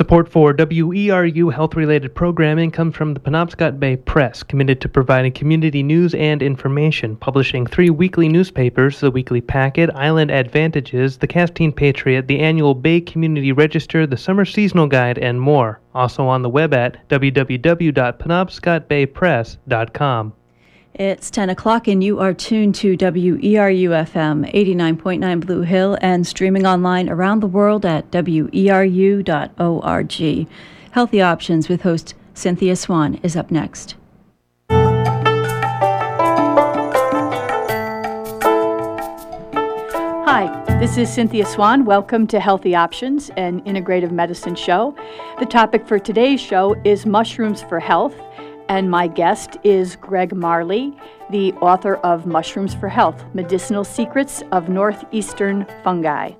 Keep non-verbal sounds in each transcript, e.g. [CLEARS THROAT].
Support for WERU health related programming comes from the Penobscot Bay Press, committed to providing community news and information, publishing three weekly newspapers the Weekly Packet, Island Advantages, the Castine Patriot, the annual Bay Community Register, the Summer Seasonal Guide, and more. Also on the web at www.penobscotbaypress.com. It's 10 o'clock, and you are tuned to WERU FM 89.9 Blue Hill and streaming online around the world at weru.org. Healthy Options with host Cynthia Swan is up next. Hi, this is Cynthia Swan. Welcome to Healthy Options, an integrative medicine show. The topic for today's show is mushrooms for health and my guest is Greg Marley, the author of Mushrooms for Health Medicinal Secrets of Northeastern Fungi.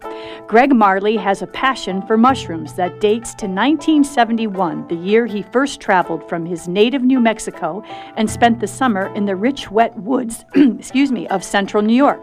Greg Marley has a passion for mushrooms that dates to 1971, the year he first traveled from his native New Mexico and spent the summer in the rich, wet woods, [CLEARS THROAT] excuse me, of central New York.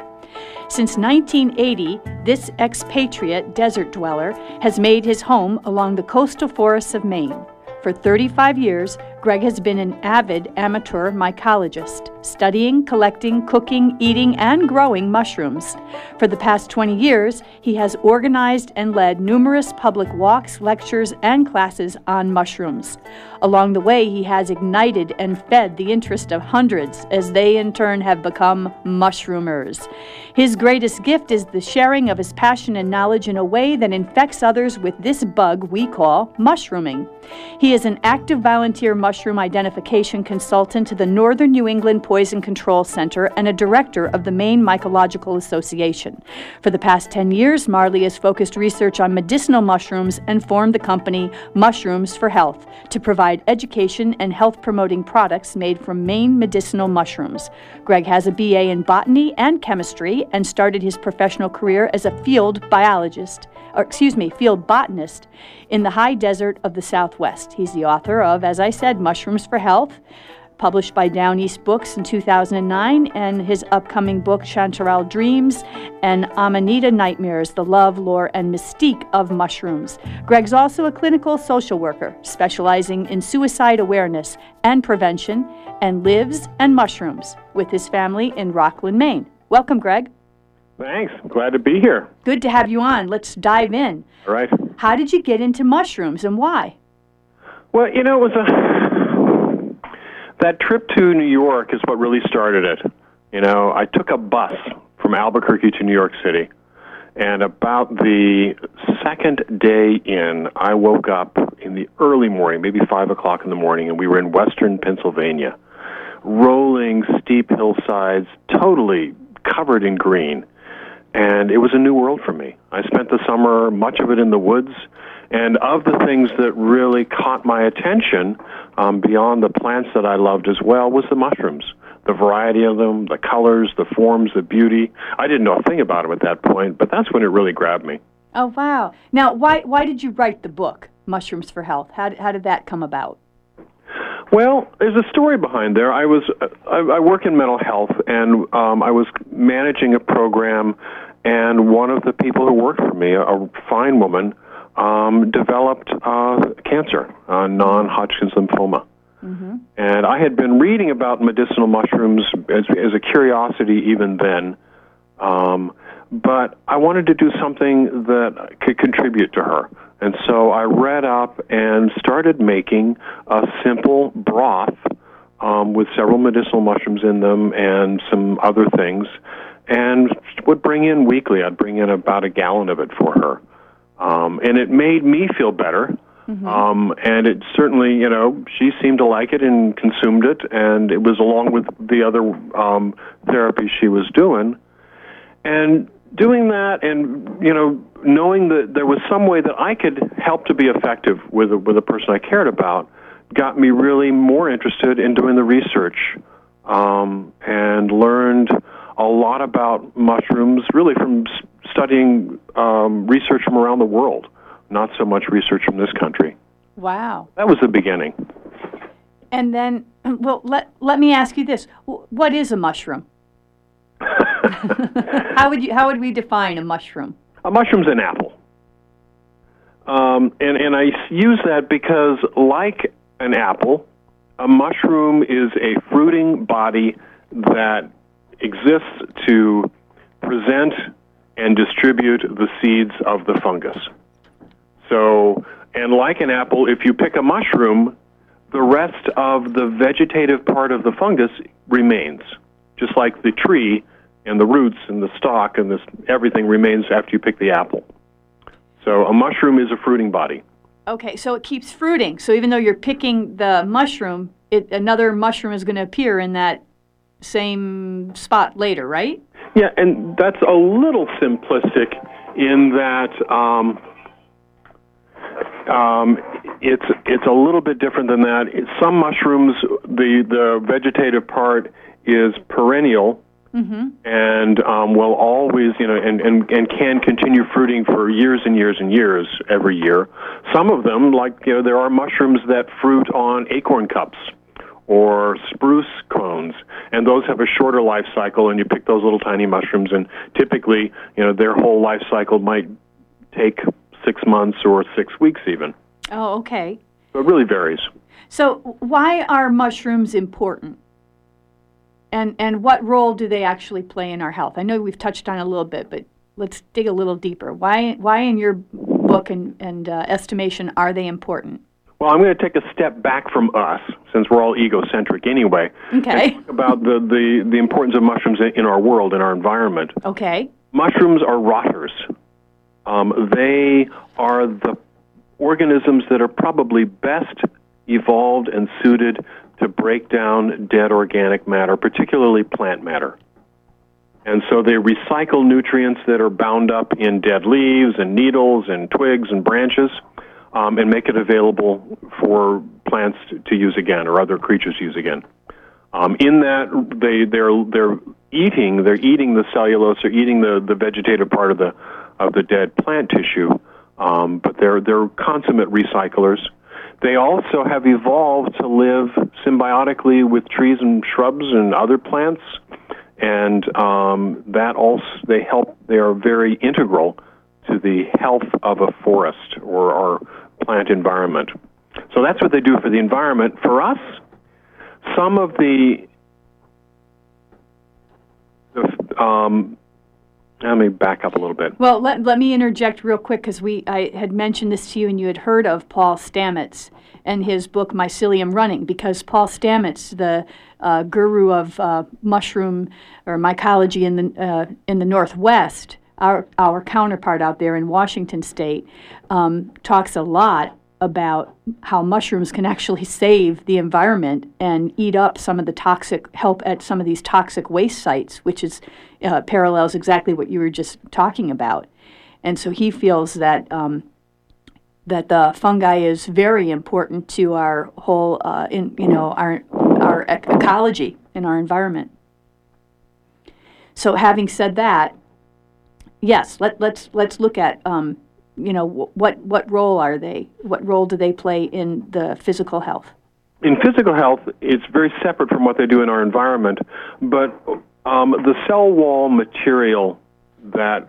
Since 1980, this expatriate desert dweller has made his home along the coastal forests of Maine. For 35 years, Greg has been an avid amateur mycologist, studying, collecting, cooking, eating, and growing mushrooms. For the past 20 years, he has organized and led numerous public walks, lectures, and classes on mushrooms. Along the way, he has ignited and fed the interest of hundreds as they in turn have become mushroomers. His greatest gift is the sharing of his passion and knowledge in a way that infects others with this bug we call mushrooming. He is an active volunteer mushroom identification consultant to the Northern New England Poison Control Center and a director of the Maine Mycological Association. For the past 10 years, Marley has focused research on medicinal mushrooms and formed the company Mushrooms for Health to provide education and health promoting products made from Maine medicinal mushrooms. Greg has a BA in botany and chemistry and started his professional career as a field biologist, or excuse me, field botanist in the high desert of the Southwest. He's the author of, as I said, Mushrooms for Health, published by Down East Books in 2009, and his upcoming book, Chanterelle Dreams and Amanita Nightmares The Love, Lore, and Mystique of Mushrooms. Greg's also a clinical social worker, specializing in suicide awareness and prevention, and lives and mushrooms with his family in Rockland, Maine. Welcome, Greg. Thanks. I'm glad to be here. Good to have you on. Let's dive in. All right. How did you get into mushrooms and why? Well, you know, it was a that trip to New York is what really started it. You know, I took a bus from Albuquerque to New York City, and about the second day in, I woke up in the early morning, maybe five o'clock in the morning, and we were in western Pennsylvania, rolling steep hillsides, totally covered in green. And it was a new world for me. I spent the summer, much of it in the woods, and of the things that really caught my attention, um, beyond the plants that I loved as well, was the mushrooms. The variety of them, the colors, the forms, the beauty. I didn't know a thing about them at that point, but that's when it really grabbed me. Oh, wow. Now, why, why did you write the book, Mushrooms for Health? How, how did that come about? Well, there's a story behind there. I was I, I work in mental health, and um, I was managing a program, and one of the people who worked for me, a fine woman, um, developed uh, cancer, uh, non-Hodgkin's lymphoma. Mm-hmm. And I had been reading about medicinal mushrooms as, as a curiosity even then, um, but I wanted to do something that could contribute to her. And so I read up and started making a simple broth um, with several medicinal mushrooms in them and some other things, and would bring in weekly. I'd bring in about a gallon of it for her. Um, and it made me feel better. Mm-hmm. Um, and it certainly, you know, she seemed to like it and consumed it, and it was along with the other um, therapy she was doing. And doing that, and you know, knowing that there was some way that I could help to be effective with a, with a person I cared about, got me really more interested in doing the research, um, and learned a lot about mushrooms, really from studying um, research from around the world, not so much research from this country. Wow. That was the beginning. And then, [CLEARS THROAT] well, let, let me ask you this what is a mushroom? [LAUGHS] how, would you, how would we define a mushroom? A mushroom's an apple. Um, and, and I use that because, like an apple, a mushroom is a fruiting body that exists to present and distribute the seeds of the fungus. So, and like an apple, if you pick a mushroom, the rest of the vegetative part of the fungus remains, just like the tree and the roots and the stalk and this everything remains after you pick the apple. So a mushroom is a fruiting body. Okay, so it keeps fruiting. So even though you're picking the mushroom, it, another mushroom is going to appear in that same spot later, right? Yeah, and that's a little simplistic in that um, um, it's it's a little bit different than that. Some mushrooms, the the vegetative part is perennial, mm-hmm. and um, will always, you know, and, and and can continue fruiting for years and years and years every year. Some of them, like you know, there are mushrooms that fruit on acorn cups or spruce cones, and those have a shorter life cycle. And you pick those little tiny mushrooms, and typically, you know, their whole life cycle might take six months or six weeks even. Oh, okay. So it really varies. So why are mushrooms important? And and what role do they actually play in our health? I know we've touched on a little bit, but let's dig a little deeper. Why why in your book and, and uh, estimation are they important? Well, I'm going to take a step back from us, since we're all egocentric anyway. Okay. talk about the, the, the importance of mushrooms in our world, in our environment. Okay. Mushrooms are rotters. Um, they are the organisms that are probably best evolved and suited to break down dead organic matter, particularly plant matter. And so they recycle nutrients that are bound up in dead leaves and needles and twigs and branches um, and make it available for plants to, use again or other creatures to use again. Um, in that, they, they're, they're eating, they're eating the cellulose, they're eating the, the vegetative part of the of the dead plant tissue, um, but they're they're consummate recyclers. They also have evolved to live symbiotically with trees and shrubs and other plants, and um, that also they help. They are very integral to the health of a forest or our plant environment. So that's what they do for the environment. For us, some of the, the um, let me back up a little bit. Well, let, let me interject real quick because we I had mentioned this to you and you had heard of Paul Stamets and his book Mycelium Running because Paul Stamets, the uh, guru of uh, mushroom or mycology in the uh, in the Northwest, our our counterpart out there in Washington State, um, talks a lot about how mushrooms can actually save the environment and eat up some of the toxic, help at some of these toxic waste sites, which is uh, parallels exactly what you were just talking about. And so he feels that um, that the fungi is very important to our whole, uh, in you know, our our ecology and our environment. So having said that, yes, let, let's let's look at um, you know, what, what role are they? What role do they play in the physical health? In physical health, it's very separate from what they do in our environment, but um, the cell wall material that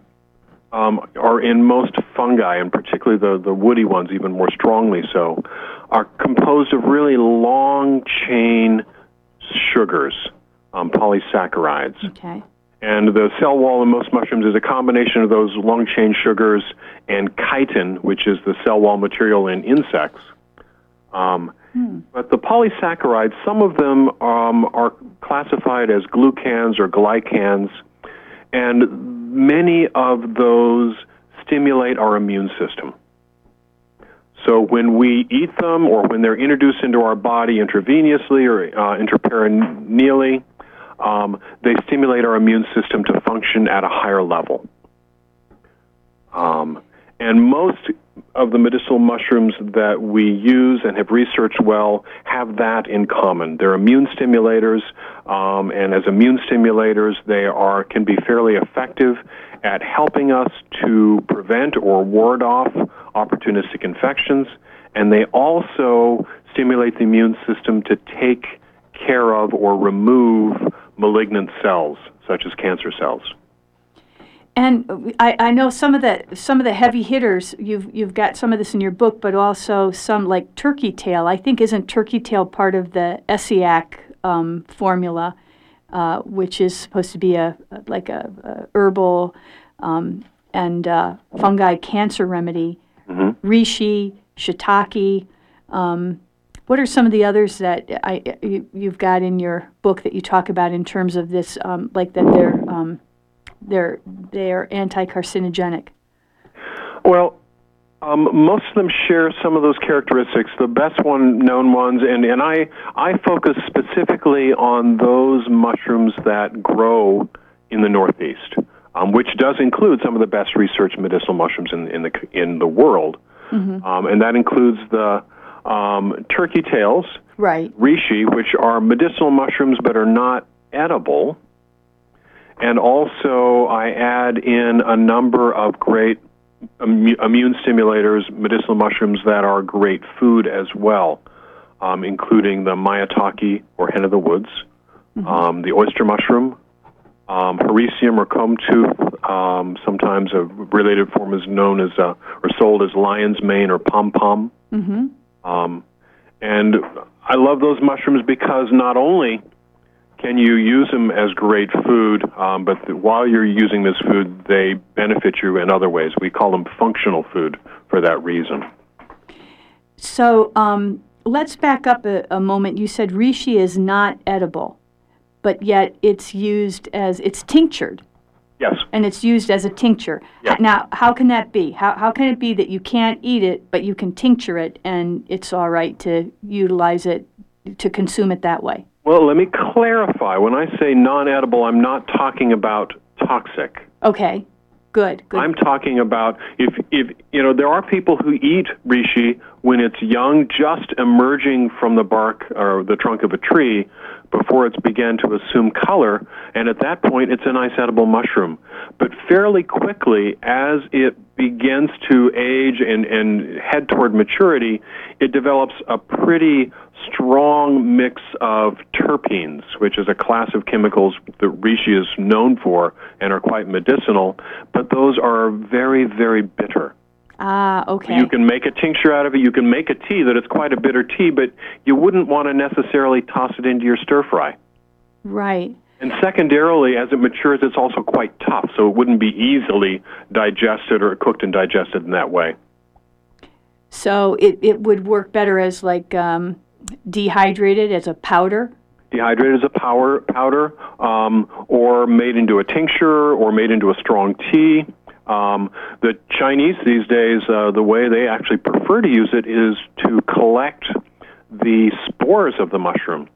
um, are in most fungi, and particularly the, the woody ones, even more strongly so, are composed of really long chain sugars, um, polysaccharides. Okay. And the cell wall in most mushrooms is a combination of those long chain sugars and chitin, which is the cell wall material in insects. Um, hmm. But the polysaccharides, some of them um, are classified as glucans or glycans, and many of those stimulate our immune system. So when we eat them or when they're introduced into our body intravenously or uh, intraperitoneally, um, they stimulate our immune system to function at a higher level. Um, and most of the medicinal mushrooms that we use and have researched well have that in common. They're immune stimulators, um, and as immune stimulators, they are can be fairly effective at helping us to prevent or ward off opportunistic infections. And they also stimulate the immune system to take care of or remove malignant cells, such as cancer cells. And I, I know some of the some of the heavy hitters. You've you've got some of this in your book, but also some like turkey tail. I think isn't turkey tail part of the ESSIAC um, formula, uh, which is supposed to be a like a, a herbal um, and uh, fungi cancer remedy. Mm-hmm. Reishi, shiitake. Um, what are some of the others that I, you, you've got in your book that you talk about in terms of this, um, like that they're um, they're they're anti-carcinogenic? Well, um, most of them share some of those characteristics. The best one known ones, and, and I I focus specifically on those mushrooms that grow in the Northeast, um, which does include some of the best researched medicinal mushrooms in in the in the world, Mm-hmm. um, and that includes the um, turkey tails, Right. reishi, which are medicinal mushrooms but are not edible. And also, I add in a number of great immu- immune stimulators, medicinal mushrooms that are great food as well, um, including the maitake or hen of the woods, um, the oyster mushroom, um, hericium or comb tooth. Um, sometimes a related form is known as uh, or sold as lion's mane or pom pom. Mm-hmm. Um, and I love those mushrooms because not only can you use them as great food, um, but while you're using this food, they benefit you in other ways. We call them functional food for that reason. So um, let's back up a, a moment. You said reishi is not edible, but yet it's used as it's tinctured. Yes. and it's used as a tincture. Yeah. Now, how can that be? How, how can it be that you can't eat it, but you can tincture it and it's all right to utilize it, to consume it that way? Well, let me clarify. When I say non edible, I'm not talking about toxic. Okay, good, good. I'm talking about if if you know there are people who eat reishi when it's young, just emerging from the bark or the trunk of a tree before it's began to assume color, and at that point it's a nice edible mushroom. But fairly quickly, as it begins to age and, and head toward maturity, it develops a pretty strong mix of terpenes, which is a class of chemicals that reishi is known for and are quite medicinal, but those are very, very bitter. Ah, okay. You can make a tincture out of it. You can make a tea that is quite a bitter tea, but you wouldn't want to necessarily toss it into your stir fry. right. And secondarily, as it matures, it's also quite tough, so it wouldn't be easily digested or cooked and digested in that way. So it, it would work better as like um, dehydrated as a powder. Dehydrated as a power, powder, um, or made into a tincture, or made into a strong tea. Um, the Chinese these days, uh, the way they actually prefer to use it is to collect the spores of the mushroom.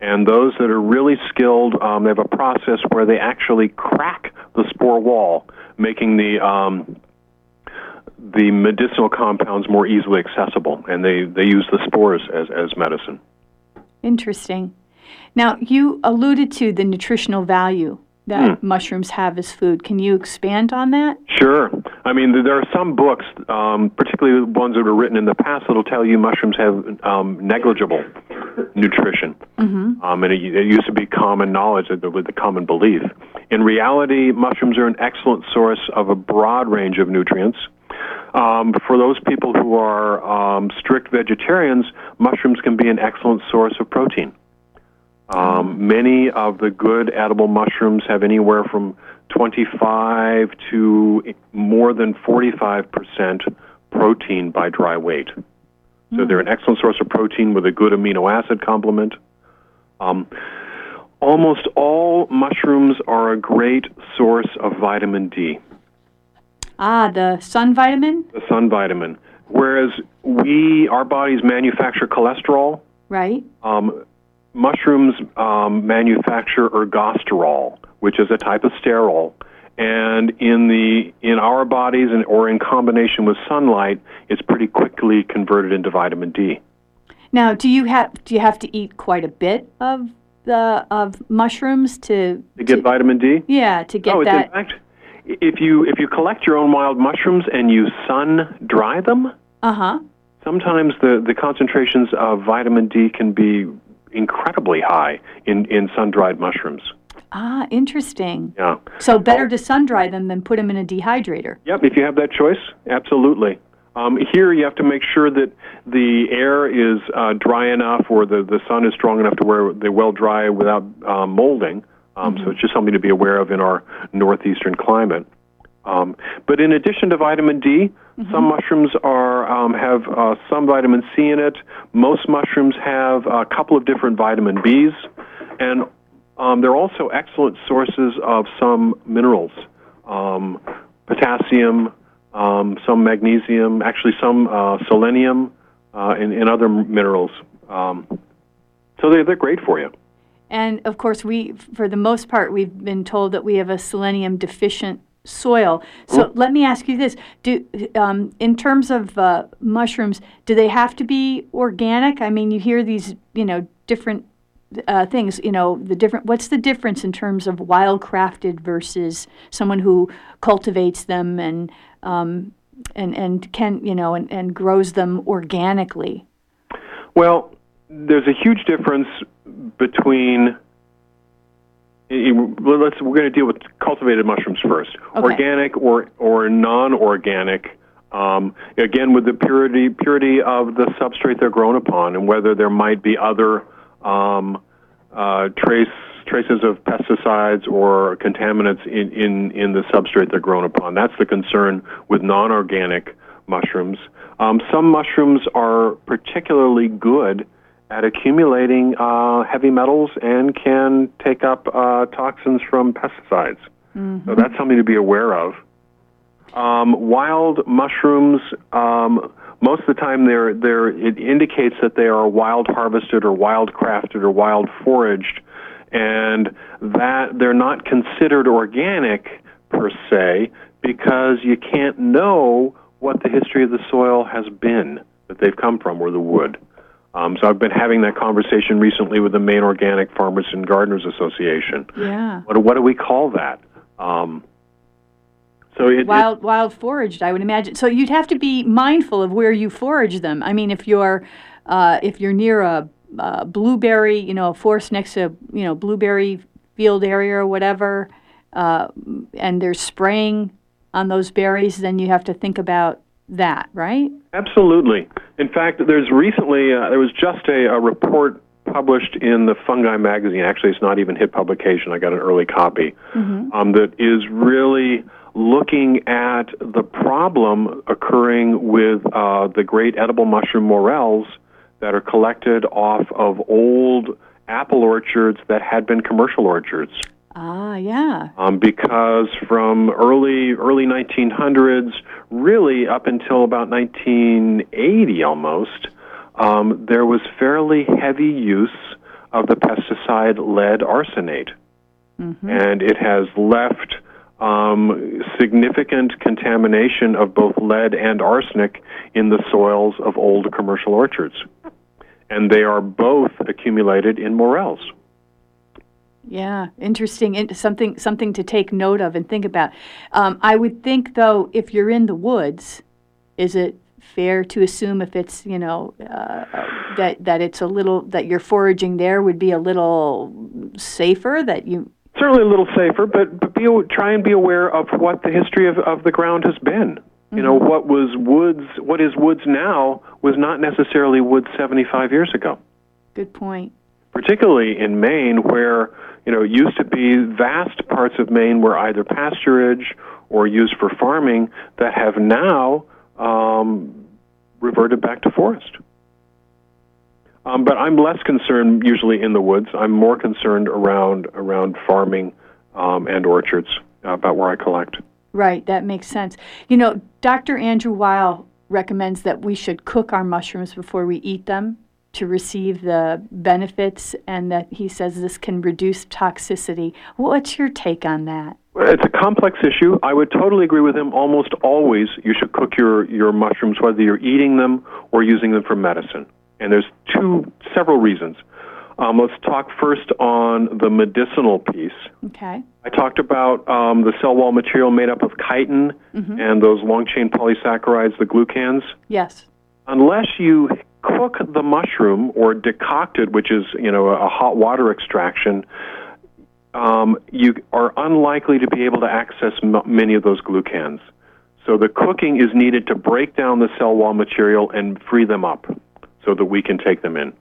And those that are really skilled, um, they have a process where they actually crack the spore wall, making the um, the medicinal compounds more easily accessible. And they, they use the spores as, as medicine. Interesting. Now, you alluded to the nutritional value that mushrooms have as food. Can you expand on that? Sure. I mean, there are some books, um, particularly the ones that were written in the past, that'll tell you mushrooms have um, negligible nutrition. Mm-hmm. Um, and it, it used to be common knowledge, with the common belief. In reality, mushrooms are an excellent source of a broad range of nutrients. Um, for those people who are um, strict vegetarians, mushrooms can be an excellent source of protein. Um, many of the good edible mushrooms have anywhere from 25 to more than 45% protein by dry weight. So they're an excellent source of protein with a good amino acid complement. Um, almost all mushrooms are a great source of vitamin D, Ah, the sun vitamin? the sun vitamin. Whereas we, our bodies manufacture cholesterol, Right. um, mushrooms um, manufacture ergosterol, which is a type of sterol, and in the in our bodies and or in combination with sunlight, it's pretty quickly converted into vitamin D. Now, do you have do you have to eat quite a bit of the of mushrooms to To get vitamin D. yeah to get oh, that? in fact, if you if you collect your own wild mushrooms and you sun dry them, Uh huh. sometimes the, the concentrations of vitamin D can be incredibly high in, in sun dried mushrooms. Ah, interesting. Yeah. So better to sun dry them than put them in a dehydrator. Yep, if you have that choice, absolutely. Um, here, you have to make sure that the air is uh, dry enough or the, the sun is strong enough to where they well dry without um, molding. Um, So it's just something to be aware of in our northeastern climate. Um, but in addition to vitamin D, some mushrooms are um, have uh, some vitamin C in it. Most mushrooms have a couple of different vitamin Bs, and um, they're also excellent sources of some minerals, um, potassium, um, some magnesium, actually some uh, selenium, uh, and, and other minerals. Um, so they're, they're great for you. And of course, we, for the most part, we've been told that we have a selenium deficient soil. So let me ask you this: Do, um, in terms of uh, mushrooms, do they have to be organic? I mean, you hear these, you know, different uh, things. You know, the different. What's the difference in terms of wild crafted versus someone who cultivates them and um, and and can you know and, and grows them organically? Well, there's a huge difference between. I- i- well, Let's. We're going to deal with cultivated mushrooms first. Organic or or non-organic. Um, again, with the purity purity of the substrate they're grown upon, and whether there might be other um, uh, trace traces of pesticides or contaminants in, in, in the substrate they're grown upon. That's the concern with non-organic mushrooms. Um, some mushrooms are particularly good at accumulating uh, heavy metals and can take up uh, toxins from pesticides. So that's something to be aware of. Um, wild mushrooms, um, most of the time, they're, they're, it indicates that they are wild harvested or wild crafted or wild foraged, and that they're not considered organic per se because you can't know what the history of the soil has been that they've come from or the wood. Um, so I've been having that conversation recently with the Maine Organic Farmers and Gardeners Association. Yeah. What, what do we call that? Um, so it, it- wild wild foraged i would imagine so you'd have to be mindful of where you forage them i mean if you're uh, if you're near a, uh blueberry you know a forest next to you know blueberry field area or whatever uh, and there's spraying on those berries then you have to think about that right Absolutely. In fact, there's recently uh, there was just a, a report published in the Fungi magazine. Actually, it's not even hit publication. I got an early copy um, that is really looking at the problem occurring with uh, the great edible mushroom morels that are collected off of old apple orchards that had been commercial orchards ah yeah. Um, because from early early 1900s, really up until about 1980 almost, um, there was fairly heavy use of the pesticide lead arsenate, and it has left um, significant contamination of both lead and arsenic in the soils of old commercial orchards, and they are both accumulated in morels. Yeah, interesting. Something something to take note of and think about. Um, I would think, though, if you're in the woods, is it fair to assume if it's you know uh, that that it's a little that you're foraging there would be a little safer that you certainly a little safer, but, but be, try and be aware of what the history of, of the ground has been. You know, what was woods, what is woods now was not necessarily woods 75 years ago, good point. Particularly in Maine, where, you know, it used to be vast parts of Maine were either pasturage or used for farming that have now um, reverted back to forest. Um, but I'm less concerned usually in the woods. I'm more concerned around around farming um, and orchards uh, about where I collect. Right, that makes sense. You know, Dr. Andrew Weil recommends that we should cook our mushrooms before we eat them to receive the benefits, and that he says this can reduce toxicity. What's your take on that? It's a complex issue. I would totally agree with him. Almost always, you should cook your, your mushrooms, whether you're eating them or using them for medicine. And there's two, several reasons. Um, let's talk first on the medicinal piece. Okay. I talked about um, the cell wall material made up of chitin and those long chain polysaccharides, the glucans. Yes. Unless you cook the mushroom or decoct it, which is you know a hot water extraction, um, you are unlikely to be able to access m- many of those glucans. So the cooking is needed to break down the cell wall material and free them up so that we can take them in.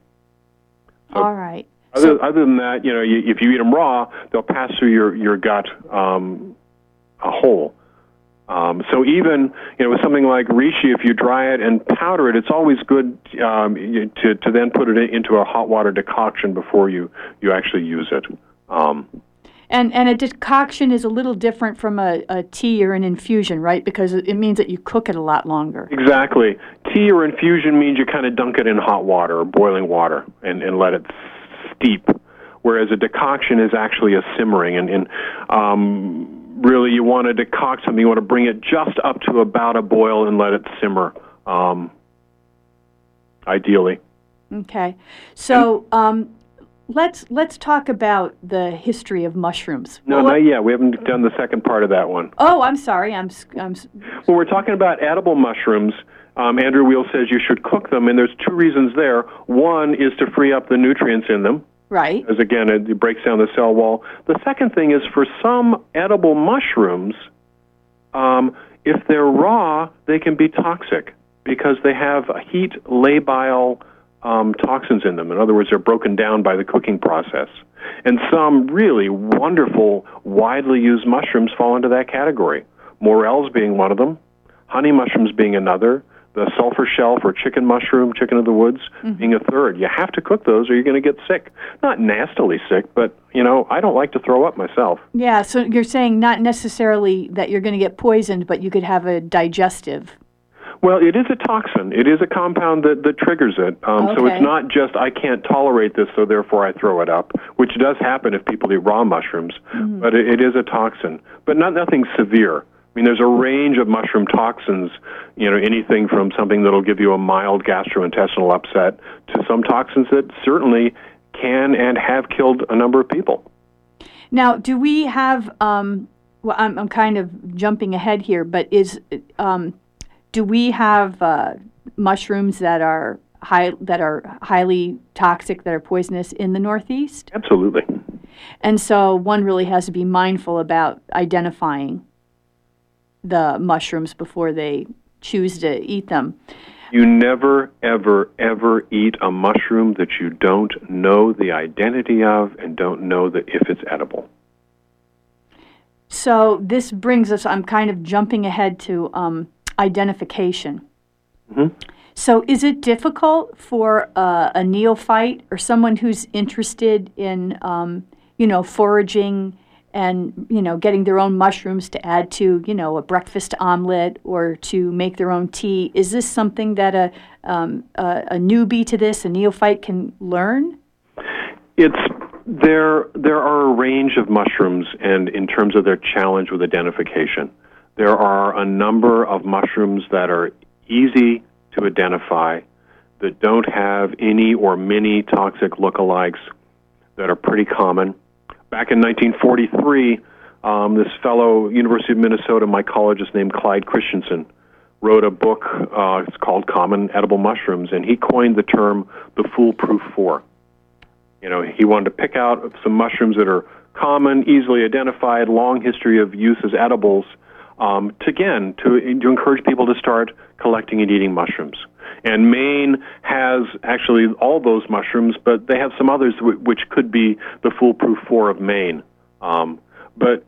So All right. Other, other than that, you know, you, if you eat them raw, they'll pass through your, your gut um, a whole. Um, so even you know with something like reishi, if you dry it and powder it, it's always good um, to to then put it into a hot water decoction before you you actually use it. Um, And and a decoction is a little different from a, a tea or an infusion, right? Because it means that you cook it a lot longer. exactly. Tea or infusion means you kind of dunk it in hot water or boiling water and, and let it steep. Whereas a decoction is actually a simmering, and, and um, really you want to decoct something, you want to bring it just up to about a boil and let it simmer. Um, ideally. Okay. So um, let's let's talk about the history of mushrooms. No, Well, not yet. We haven't done the second part of that one. Oh, I'm sorry. I'm I'm When we're talking about edible mushrooms, um, Andrew Weil says you should cook them, and there's two reasons there. One is to free up the nutrients in them, right. as again it it breaks down the cell wall. The second thing is for some edible mushrooms, um, if they're raw, they can be toxic because they have heat labile um, toxins in them. In other words, they're broken down by the cooking process. And some really wonderful, widely used mushrooms fall into that category. Morels being one of them, honey mushrooms being another, the sulfur shelf or chicken mushroom, chicken of the woods, being a third. You have to cook those or you're going to get sick. Not nastily sick, but, you know, I don't like to throw up myself. Yeah. So you're saying not necessarily that you're going to get poisoned, but you could have a digestive. Well, it is a toxin. It is a compound that, that triggers it. Um, So it's not just I can't tolerate this, so therefore I throw it up, which does happen if people eat raw mushrooms. But it, it is a toxin, but not nothing severe. I mean, there's a range of mushroom toxins. You know, anything from something that'll give you a mild gastrointestinal upset to some toxins that certainly can and have killed a number of people. Now, do we have? Um, well, I'm I'm kind of jumping ahead here, but is um, do we have uh, mushrooms that are high that are highly toxic that are poisonous in the Northeast? Absolutely. And so one really has to be mindful about identifying the mushrooms before they choose to eat them. You never, ever, ever eat a mushroom that you don't know the identity of and don't know that if it's edible. So this brings us, I'm kind of jumping ahead to um, identification. Mhm. So is it difficult for uh, a neophyte or someone who's interested in, um, you know, foraging and, you know, getting their own mushrooms to add to, you know, a breakfast omelet or to make their own tea? Is this something that a, um, a, a newbie to this, a neophyte can learn? It's there. There are a range of mushrooms, and in terms of their challenge with identification, there are a number of mushrooms that are easy to identify, that don't have any or many toxic lookalikes, that are pretty common. Back in 1943, um, this fellow, University of Minnesota mycologist named Clyde Christensen, wrote a book. Uh, it's called Common Edible Mushrooms, and he coined the term the Foolproof Four. You know, he wanted to pick out some mushrooms that are common, easily identified, long history of use as edibles, um, to again to to encourage people to start collecting and eating mushrooms. And Maine has actually all those mushrooms, but they have some others w- which could be the foolproof four of Maine. Um, but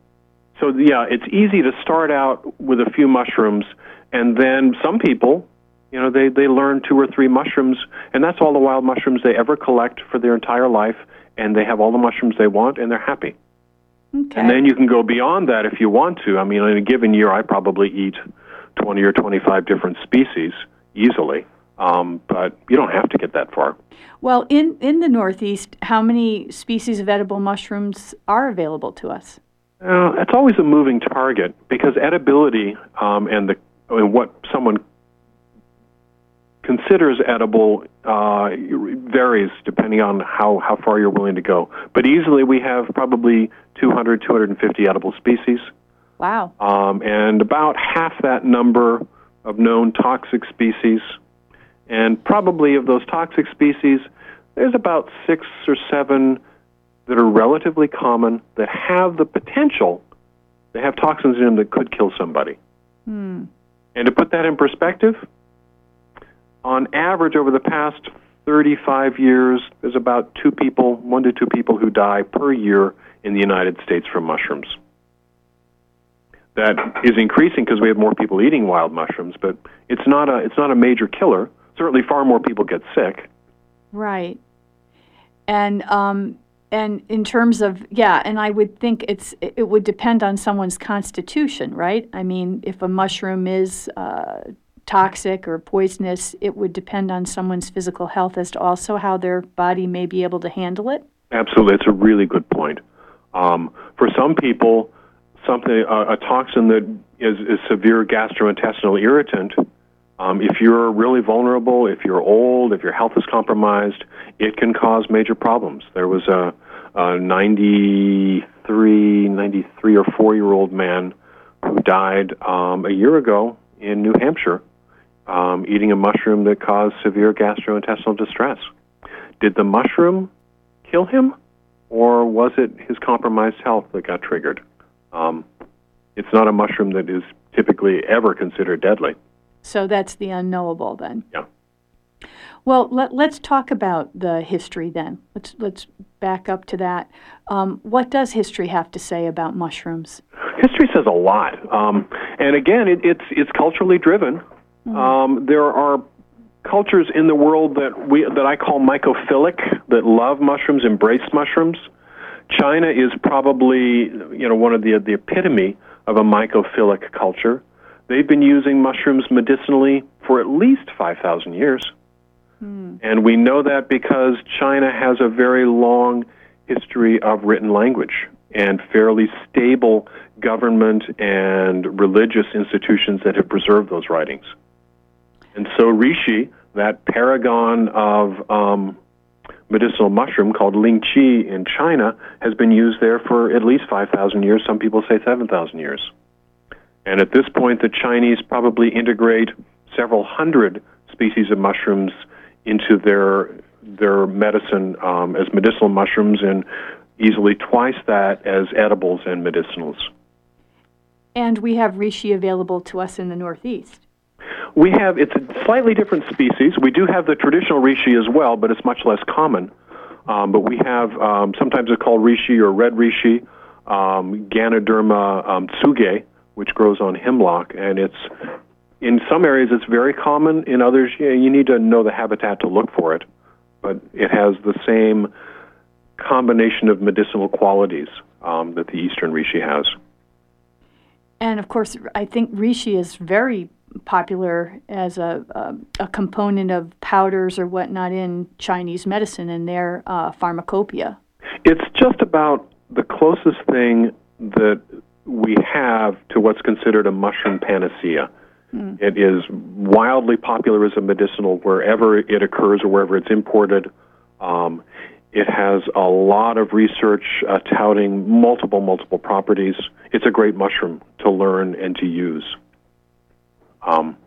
so yeah, it's easy to start out with a few mushrooms, and then some people, you know, they they learn two or three mushrooms, and that's all the wild mushrooms they ever collect for their entire life, and they have all the mushrooms they want, and they're happy. Okay. And then you can go beyond that if you want to. I mean, in a given year, I probably eat 20 or 25 different species easily, um, but you don't have to get that far. Well, in, in the Northeast, how many species of edible mushrooms are available to us? Uh, it's always a moving target because edibility um, and the and what someone considers edible uh, varies depending on how, how far you're willing to go. But easily, we have probably 200, 250 edible species. Wow. um, and about half that number of known toxic species. And probably of those toxic species, there's about six or seven that are relatively common that have the potential, they have toxins in them that could kill somebody. Hmm. And to put that in perspective, on average over the past 35 years, there's about two people, one to two people who die per year in the United States from mushrooms. That is increasing because we have more people eating wild mushrooms, but it's not a it's not a major killer. Certainly, far more people get sick. Right. And um, and in terms of yeah, and I would think it's it would depend on someone's constitution, right? I mean, if a mushroom is uh, toxic or poisonous, it would depend on someone's physical health as to also how their body may be able to handle it. Absolutely, it's a really good point. Um, for some people, something uh, a toxin that is, is severe gastrointestinal irritant. Um, if you're really vulnerable, if you're old, if your health is compromised, it can cause major problems. There was a, a 93, 93 or 4 year old man who died um, a year ago in New Hampshire um, eating a mushroom that caused severe gastrointestinal distress. Did the mushroom kill him, or was it his compromised health that got triggered? Um, it's not a mushroom that is typically ever considered deadly. So that's the unknowable then. Yeah. Well, let, us talk about the history then. Let's let's back up to that. Um, what does history have to say about mushrooms? History says a lot, um, and again, it, it's it's culturally driven. Mm-hmm. Um, there are cultures in the world that we that I call mycophilic that love mushrooms, embrace mushrooms. China is probably you know one of the the epitome of a mycophilic culture. They've been using mushrooms medicinally for at least 5,000 years. Hmm. And we know that because China has a very long history of written language and fairly stable government and religious institutions that have preserved those writings. And so reishi, that paragon of um, medicinal mushroom called lingzhi in China, has been used there for at least 5,000 years. Some people say 7,000 years. And at this point, the Chinese probably integrate several hundred species of mushrooms into their their medicine um, as medicinal mushrooms, and easily twice that as edibles and medicinals. And we have reishi available to us in the Northeast. We have it's a slightly different species. We do have the traditional reishi as well, but it's much less common. Um, but we have um, sometimes it's called reishi or red reishi, um, Ganoderma um, tsugae, which grows on hemlock, and it's in some areas it's very common. In others, you, you need to know the habitat to look for it, but it has the same combination of medicinal qualities um, that the eastern reishi has. And of course, I think reishi is very popular as a, a, a, component of powders or whatnot in Chinese medicine and their uh, pharmacopoeia. It's just about the closest thing that we have to what's considered a mushroom panacea. Mm. It is wildly popular as a medicinal wherever it occurs or wherever it's imported. Um, it has a lot of research uh, touting multiple, multiple properties. It's a great mushroom to learn and to use. Um,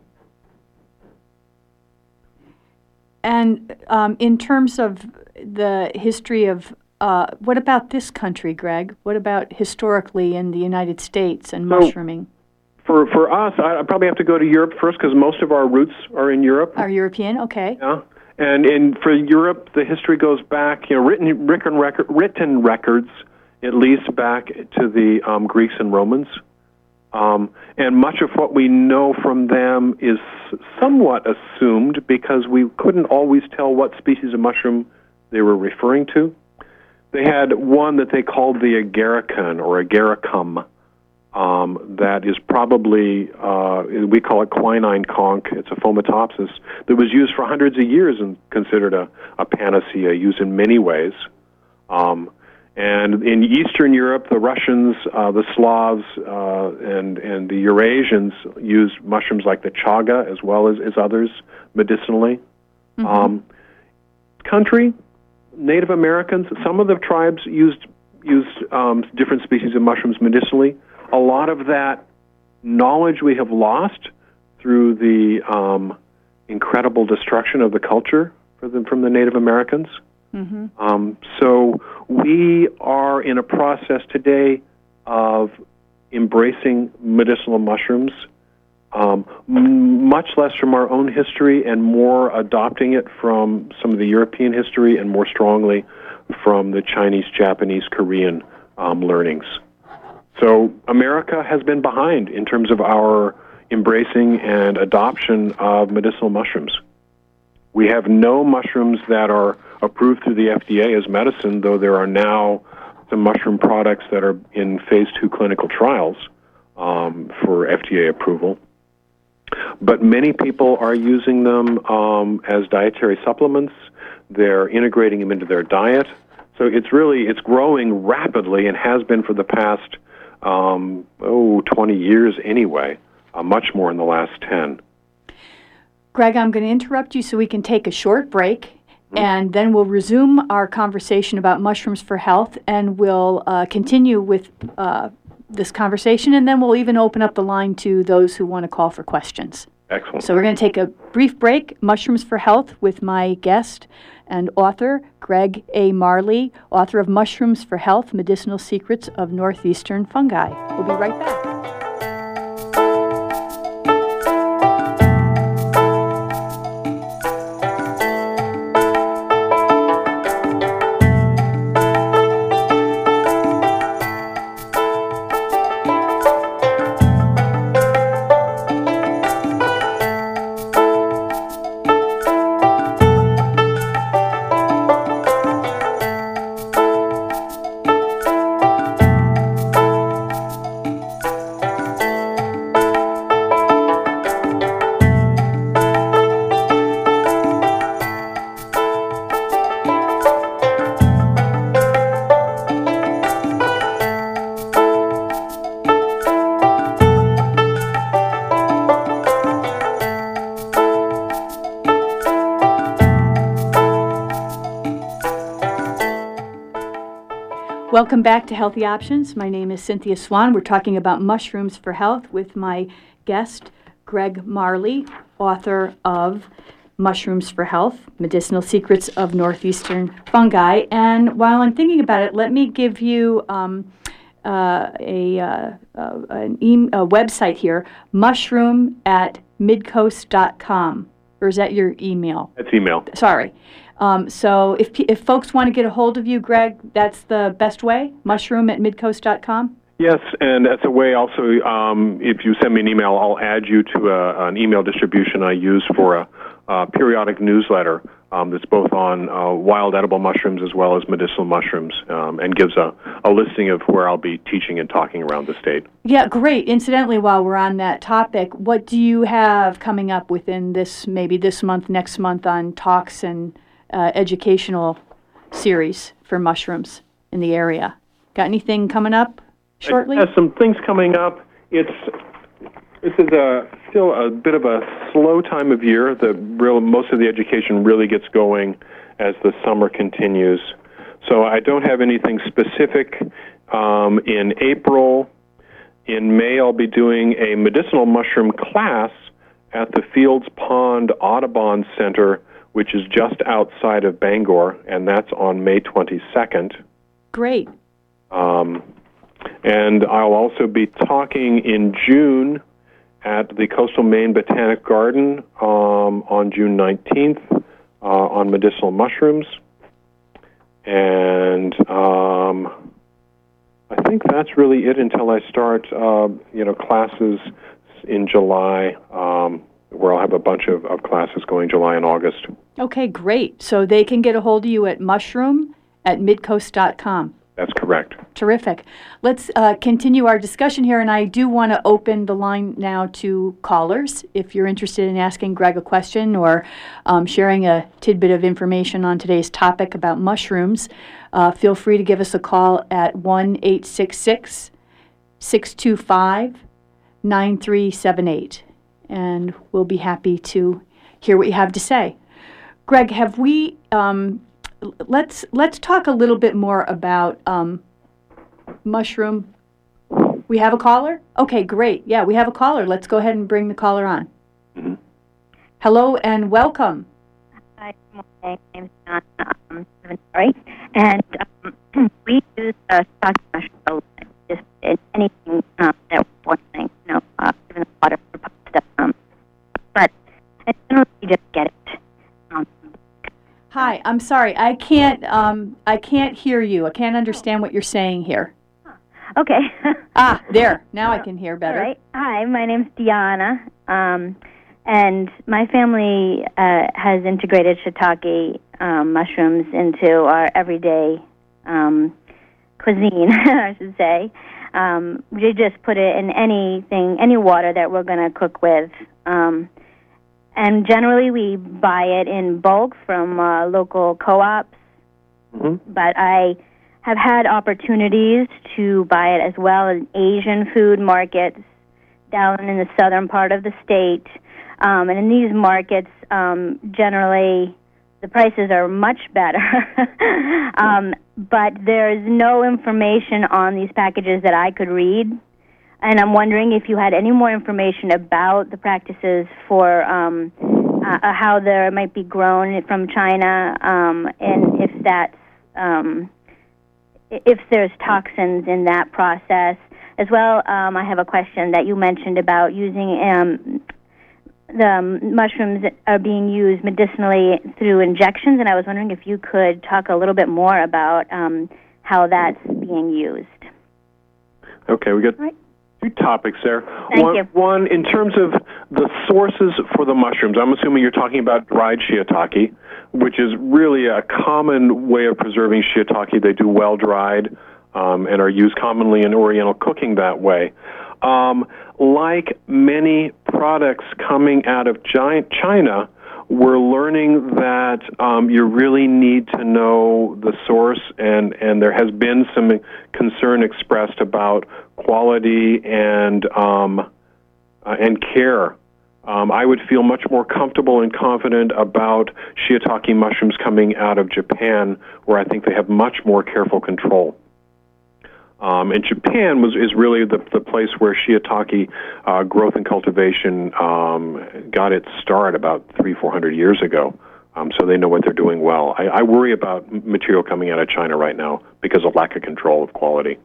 and um, in terms of the history of uh, what about this country, Greg? What about historically in the United States and so mushrooming? For for us, I probably have to go to Europe first because most of our roots are in Europe. Are European? Okay. Yeah, and in for Europe, the history goes back, you know, written written, record, written records at least back to the um, Greeks and Romans. Um, and much of what we know from them is somewhat assumed because we couldn't always tell what species of mushroom they were referring to. They had one that they called the agaricon or agaricum um, that is probably, uh, we call it quinine conk. It's a fomitopsis that was used for hundreds of years and considered a, a panacea, used in many ways. Um, and in Eastern Europe, the Russians, uh, the Slavs, uh, and and the Eurasians used mushrooms like the chaga as well as, as others medicinally. Mm-hmm. Um, country, Native Americans, some of the tribes used used um, different species of mushrooms medicinally. A lot of that knowledge we have lost through the um, incredible destruction of the culture the, from the Native Americans. Mm-hmm. Um, so we are in a process today of embracing medicinal mushrooms, um, m- much less from our own history and more adopting it from some of the European history and more strongly from the Chinese, Japanese, Korean um, learnings. So America has been behind in terms of our embracing and adoption of medicinal mushrooms. We have no mushrooms that are approved through the FDA as medicine, though there are now some mushroom products that are in phase two clinical trials um, for FDA approval. But many people are using them um, as dietary supplements. They're integrating them into their diet. So it's really it's growing rapidly and has been for the past um, oh 20 years anyway. Uh, much more in the last 10. Greg, I'm going to interrupt you so we can take a short break. Mm-hmm. And then we'll resume our conversation about mushrooms for health, and we'll uh, continue with uh, this conversation, and then we'll even open up the line to those who want to call for questions. Excellent. So we're going to take a brief break. Mushrooms for Health with my guest and author, Greg A. Marley, author of Mushrooms for Health Medicinal Secrets of Northeastern Fungi. We'll be right back. Welcome back to Healthy Options. My name is Cynthia Swan. We're talking about mushrooms for health with my guest, Greg Marley, author of Mushrooms for Health Medicinal Secrets of Northeastern Fungi. And while I'm thinking about it, let me give you um, uh, a, uh, uh, an e- a website here mushroom at midcoast.com. Or is that your email? That's email. Sorry. Um, so if, if folks want to get a hold of you, Greg, that's the best way, mushroom at midcoast.com? Yes, and that's a way also, um, if you send me an email, I'll add you to a, an email distribution I use for a, a periodic newsletter um, that's both on uh, wild edible mushrooms as well as medicinal mushrooms um, and gives a, a listing of where I'll be teaching and talking around the state. Yeah, great. Incidentally, while we're on that topic, what do you have coming up within this, maybe this month, next month on talks and uh, educational series for mushrooms in the area. Got anything coming up shortly? Has some things coming up. It's this is a still a bit of a slow time of year. The real most of the education really gets going as the summer continues. So I don't have anything specific. Um, in April, in May, I'll be doing a medicinal mushroom class at the Fields Pond Audubon Center which is just outside of Bangor, and that's on May 22nd. Great. Um, and I'll also be talking in June at the Coastal Maine Botanic Garden um, on June 19th uh, on medicinal mushrooms. And um, I think that's really it until I start, uh, you know, classes in July. Um, where I'll have a bunch of, of classes going July and August. Okay, great. So they can get a hold of you at mushroom at midcoast.com. That's correct. Terrific. Let's uh, continue our discussion here, and I do want to open the line now to callers. If you're interested in asking Greg a question or um, sharing a tidbit of information on today's topic about mushrooms, uh, feel free to give us a call at 1 866 625 9378 and we'll be happy to hear what you have to say. Greg, have we? Um, let's let's talk a little bit more about um, mushroom. We have a caller. Okay, great. Yeah, we have a caller. Let's go ahead and bring the caller on. Mm-hmm. Hello and welcome. Hi, my name is John. Um, inventory, and um, [CLEARS THROAT] we use uh, I'm sorry. I can't. Um, I can't hear you. I can't understand what you're saying here. okay. [LAUGHS] Ah, there. Now I can hear better. All right. Hi, my name's Diana, um, and my family uh, has integrated shiitake um, mushrooms into our everyday um, cuisine, [LAUGHS] I should say. Um, we just put it in anything, any water that we're going to cook with. Um, and generally, we buy it in bulk from uh, local co ops, hmm but I have had opportunities to buy it as well in Asian food markets down in the southern part of the state. Um, and in these markets, um, generally, the prices are much better. [LAUGHS] um, but there's no information on these packages that I could read. And I'm wondering if you had any more information about the practices for um, uh, uh, how they might be grown from China, um, and if that's um, if there's toxins in that process. As well, um, I have a question that you mentioned about using um, the mushrooms that are being used medicinally through injections, and I was wondering if you could talk a little bit more about um, how that's being used. Okay, we got Right. Two topics there. Thank one, you. one, in terms of the sources for the mushrooms, I'm assuming you're talking about dried shiitake, which is really a common way of preserving shiitake. They do well dried um, and are used commonly in Oriental cooking that way. Um, like many products coming out of giant China, we're learning that um, you really need to know the source, and, and there has been some concern expressed about quality and um, uh, and care. Um, I would feel much more comfortable and confident about shiitake mushrooms coming out of Japan, where I think they have much more careful control. Um, and Japan was is really the the place where shiitake uh, growth and cultivation um, got its start about three four hundred years ago. Um, so they know what they're doing well. I, I worry about material coming out of China right now because of lack of control of quality.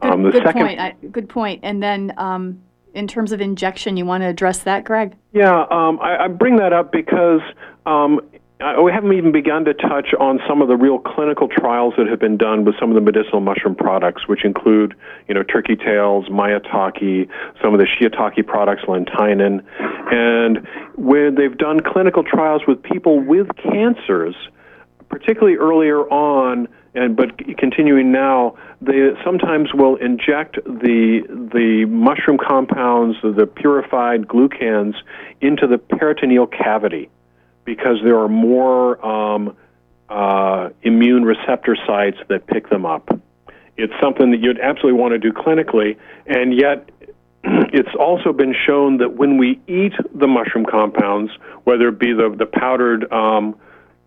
Good, Um, the good second, point. I, good point. And then, um, in terms of injection, you want to address that, Greg? Yeah, um, I, I bring that up because um, I, we haven't even begun to touch on some of the real clinical trials that have been done with some of the medicinal mushroom products, which include, you know, turkey tails, maitake, some of the shiitake products, lentinan, and where they've done clinical trials with people with cancers, particularly earlier on, and but continuing now, they sometimes will inject the the mushroom compounds, the purified glucans, into the peritoneal cavity because there are more um, uh, immune receptor sites that pick them up. It's something that you'd absolutely want to do clinically, and yet [CLEARS THROAT] it's also been shown that when we eat the mushroom compounds, whether it be the, the powdered um,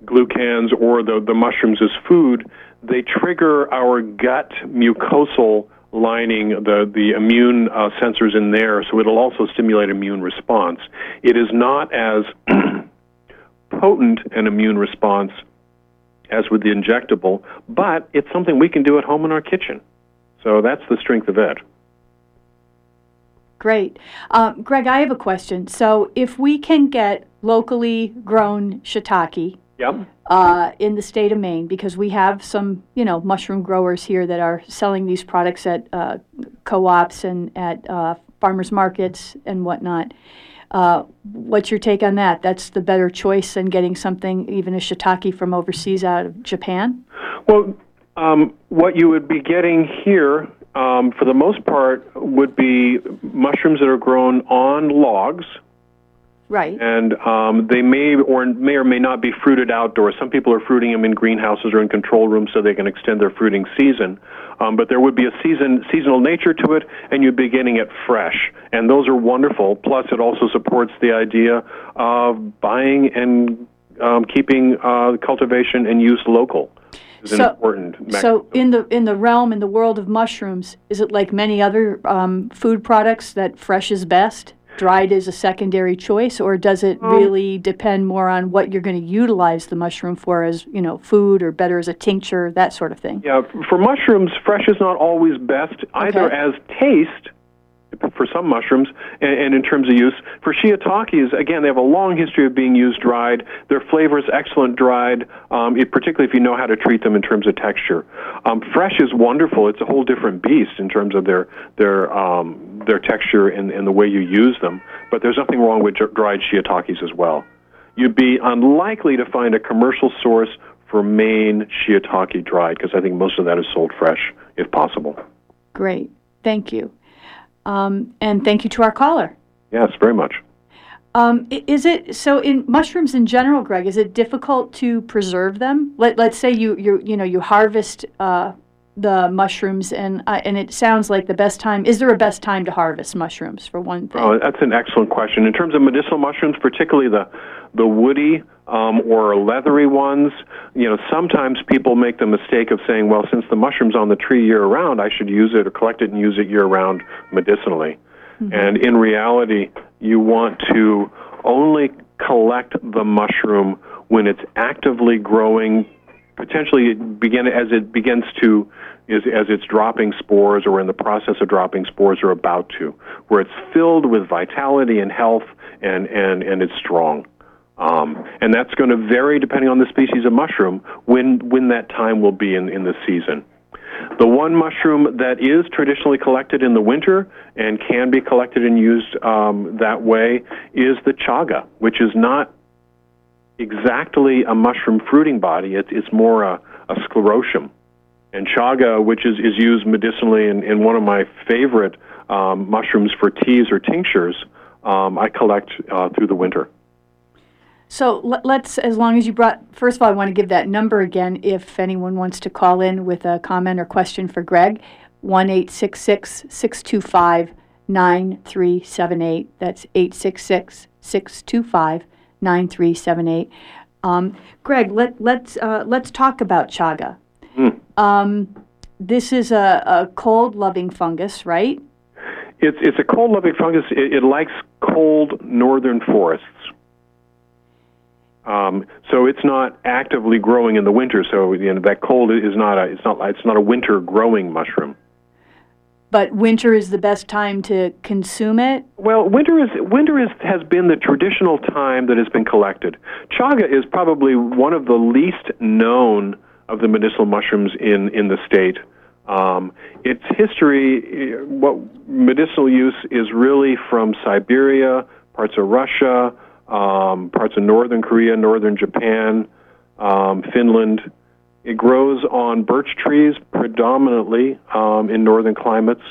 glucans or the, the mushrooms as food, they trigger our gut mucosal lining, the, the immune uh, sensors in there, so it'll also stimulate immune response. It is not as [CLEARS THROAT] potent an immune response as with the injectable, but it's something we can do at home in our kitchen. So that's the strength of it. Great. Um, Greg, I have a question. So, if we can get locally grown shiitake Yep. uh, in the state of Maine, because we have some, you know, mushroom growers here that are selling these products at uh, co-ops and at uh, farmers markets and whatnot. Uh, what's your take on that? That's the better choice than getting something, even a shiitake from overseas out of Japan. Well, um, what you would be getting here, um, for the most part, would be mushrooms that are grown on logs, Right. and um, they may or may or may not be fruited outdoors. Some people are fruiting them in greenhouses or in control rooms so they can extend their fruiting season. Um, but there would be a season seasonal nature to it, and you'd be getting it fresh, and those are wonderful. Plus, it also supports the idea of buying and um, keeping uh, cultivation and use local. Is an So- important So in the in the realm in the world of mushrooms, is it like many other um, food products that fresh is best? Dried is a secondary choice, or does it Um, really depend more on what you're going to utilize the mushroom for, as you know, food or better as a tincture, that sort of thing? Yeah, for mushrooms, fresh is not always best, either Okay. as taste for some mushrooms and, and in terms of use. For shiitakes, again, they have a long history of being used dried. Their flavor is excellent dried, um, it, particularly if you know how to treat them in terms of texture. Um, fresh is wonderful. It's a whole different beast in terms of their their um, their texture and, and the way you use them. But there's nothing wrong with dried shiitakes as well. You'd be unlikely to find a commercial source for Maine shiitake dried because I think most of that is sold fresh, if possible. Great, thank you, um, and thank you to our caller. Yes, very much. Um, is it so in mushrooms in general, Greg? Is it difficult to preserve them? Let Let's say you you you know you harvest uh, the mushrooms, and uh, and it sounds like the best time. Is there a best time to harvest mushrooms for one thing? Oh, that's an excellent question. In terms of medicinal mushrooms, particularly the the woody um, or leathery ones, you know, sometimes people make the mistake of saying, "Well, since the mushroom's on the tree year round, I should use it or collect it and use it year round medicinally." And in reality, you want to only collect the mushroom when it's actively growing, potentially begin as it begins to is as it's dropping spores or in the process of dropping spores or about to, where it's filled with vitality and health and and and it's strong. Um, and that's going to vary depending on the species of mushroom when when that time will be in, in the season. The one mushroom that is traditionally collected in the winter and can be collected and used um, that way is the chaga, which is not exactly a mushroom fruiting body. It's, it's more a, a sclerotium. And chaga, which is, is used medicinally in, in one of my favorite um, mushrooms for teas or tinctures, um, I collect uh, through the winter. So let, let's, as long as you brought, first of all, I want to give that number again if anyone wants to call in with a comment or question for Greg. 1 625 9378. That's 866 625 9378. Um, Greg, let, let's, uh, let's talk about chaga. Um, this is a, a cold loving fungus, right? It's, it's a cold loving fungus. It, it likes cold northern forests. Um, so it's not actively growing in the winter. So you know, that cold is not a it's not it's not a winter growing mushroom. But winter is the best time to consume it. Well, winter is winter is has been the traditional time that has been collected. Chaga is probably one of the least known of the medicinal mushrooms in in the state. Um, its history, eh, what medicinal use is really from Siberia, parts of Russia, um, parts of northern Korea, northern Japan, um, Finland. It grows on birch trees predominantly um, in northern climates,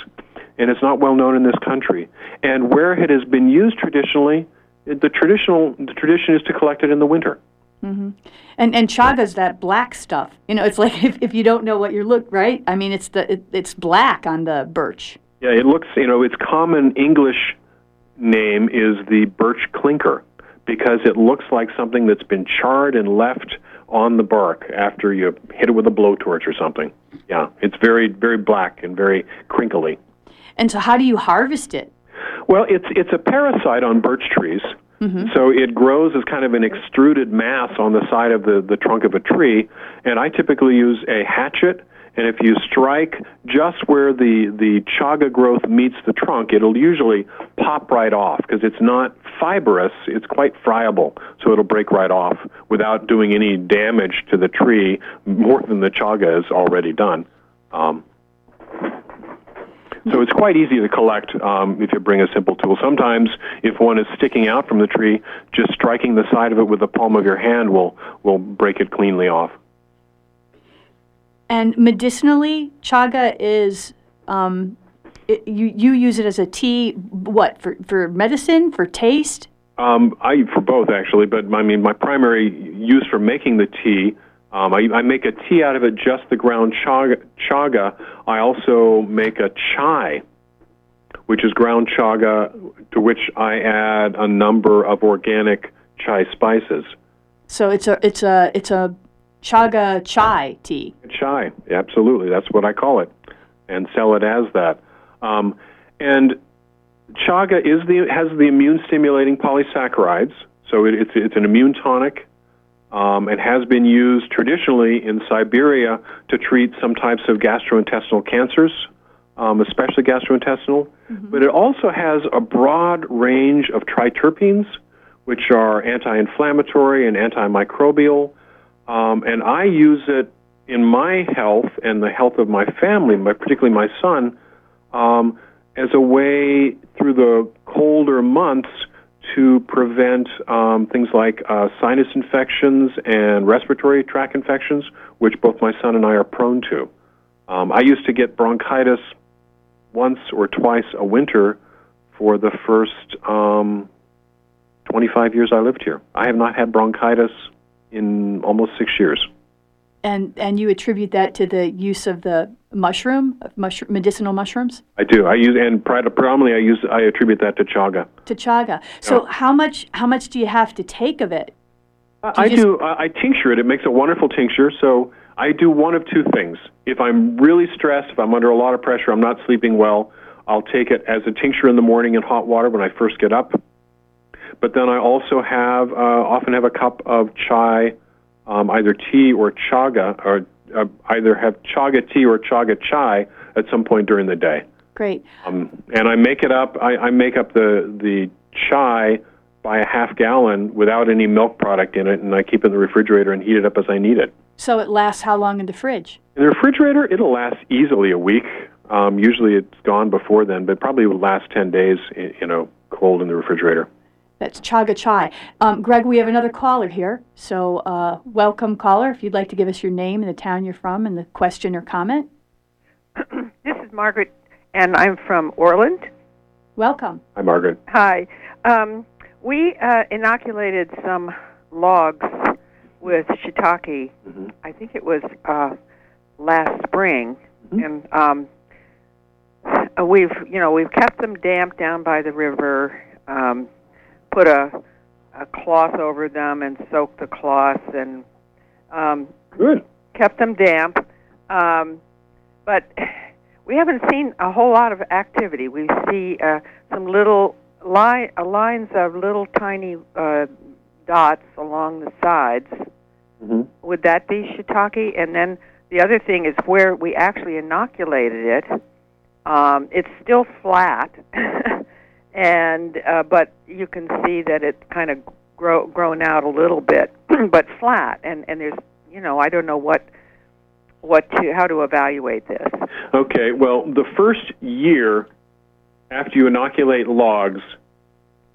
and it's not well known in this country. And where it has been used traditionally, the traditional the tradition is to collect it in the winter. Mm-hmm. And and chaga's that black stuff. You know, it's like [LAUGHS] if, if you don't know what you're look right. I mean, it's the it, it's black on the birch. Yeah, it looks, you know, its common English name is the birch clinker because it looks like something that's been charred and left on the bark after you hit it with a blowtorch or something. Yeah, it's very, very black and very crinkly. And so, how do you harvest it? Well, it's it's a parasite on birch trees. Mm-hmm. So it grows as kind of an extruded mass on the side of the, the trunk of a tree, and I typically use a hatchet. And if you strike just where the, the chaga growth meets the trunk, it'll usually pop right off because it's not fibrous, it's quite friable, so it'll break right off without doing any damage to the tree more than the chaga has already done. Um, so it's quite easy to collect um, if you bring a simple tool. Sometimes, if one is sticking out from the tree, just striking the side of it with the palm of your hand will will break it cleanly off. And medicinally, chaga is um, it, you you use it as a tea. What for for medicine for taste? Um, I for both actually, but I mean my primary use for making the tea. Um, I, I make a tea out of it, just the ground chaga. chaga. I also make a chai, which is ground chaga, to which I add a number of organic chai spices. So it's a it's a it's a chaga chai tea. Chai, absolutely. That's what I call it, and sell it as that. Um, and chaga is the has the immune stimulating polysaccharides, so it, it's it's an immune tonic. Um, it has been used traditionally in Siberia to treat some types of gastrointestinal cancers, um, especially gastrointestinal. Mm-hmm. But it also has a broad range of triterpenes, which are anti-inflammatory and antimicrobial. Um, and I use it in my health and the health of my family, my, particularly my son, um, as a way through the colder months to prevent um, things like uh, sinus infections and respiratory tract infections, which both my son and I are prone to. Um, I used to get bronchitis once or twice a winter for the first um, 25 years I lived here. I have not had bronchitis in almost six years. And and you attribute that to the use of the mushroom, mushroom medicinal mushrooms? I do. I use and predominantly I use I attribute that to chaga. To chaga. So yeah. how much how much do you have to take of it? Do I just... do. I tincture it. It makes a wonderful tincture. So I do one of two things. If I'm really stressed, if I'm under a lot of pressure, I'm not sleeping well, I'll take it as a tincture in the morning in hot water when I first get up. But then I also have uh, often have a cup of chai um, either tea or chaga, or uh, either have chaga tea or chaga chai at some point during the day. Great. Um, and I make it up. I, I make up the the chai by a half gallon without any milk product in it, and I keep it in the refrigerator and heat it up as I need it. So it lasts how long in the fridge? In the refrigerator, it'll last easily a week. Um, usually, it's gone before then, but probably will last ten days. You know, cold in the refrigerator. That's Chaga Chai. Um, Greg, we have another caller here. So, uh, welcome, caller. If you'd like to give us your name and the town you're from and the question or comment. [CLEARS THROAT] this is Margaret, and I'm from Orland. Welcome. Hi, Margaret. Hi. Um, we uh, inoculated some logs with shiitake. Mm-hmm. I think it was uh, last spring, mm-hmm. and um, uh, we've you know we've kept them damp down by the river. Um, put a a cloth over them and soaked the cloth and um, good kept them damp. Um, but we haven't seen a whole lot of activity. We see uh, some little line, uh, lines of little tiny uh, dots along the sides. Mm-hmm. Would that be shiitake? And then the other thing is where we actually inoculated it. Um, it's still flat. [LAUGHS] and uh, but you can see that it's kind of grow, grown out a little bit, [CLEARS THROAT] but flat. And and there's you know I don't know what what to how to evaluate this. Okay, well the first year after you inoculate logs,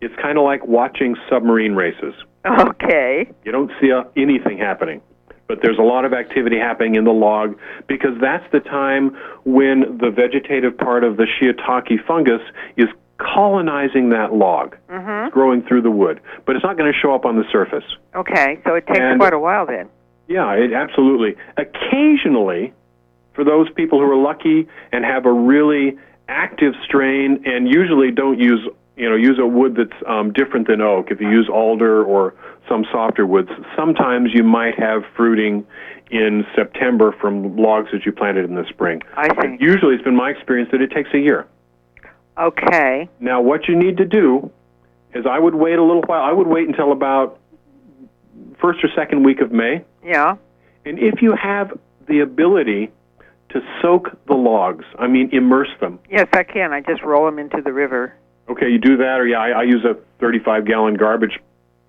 it's kind of like watching submarine races. Okay. You don't see uh, anything happening but there's a lot of activity happening in the log because that's the time when the vegetative part of the shiitake fungus is colonizing that log, mm-hmm. growing through the wood, but it's not going to show up on the surface. Okay, so it takes and, quite a while then. Yeah, it, absolutely. Occasionally, for those people who are lucky and have a really active strain, and usually don't use you know use a wood that's um, different than oak. If you use alder or some softer woods, sometimes you might have fruiting in September from logs that you planted in the spring. I see. Usually, it's been my experience that it takes a year. Okay. Now, what you need to do is I would wait a little while. I would wait until about first or second week of May. Yeah. And if you have the ability to soak the logs, I mean, immerse them. Yes, I can. I just roll them into the river. Okay, you do that, or yeah, I, I use a 35 gallon garbage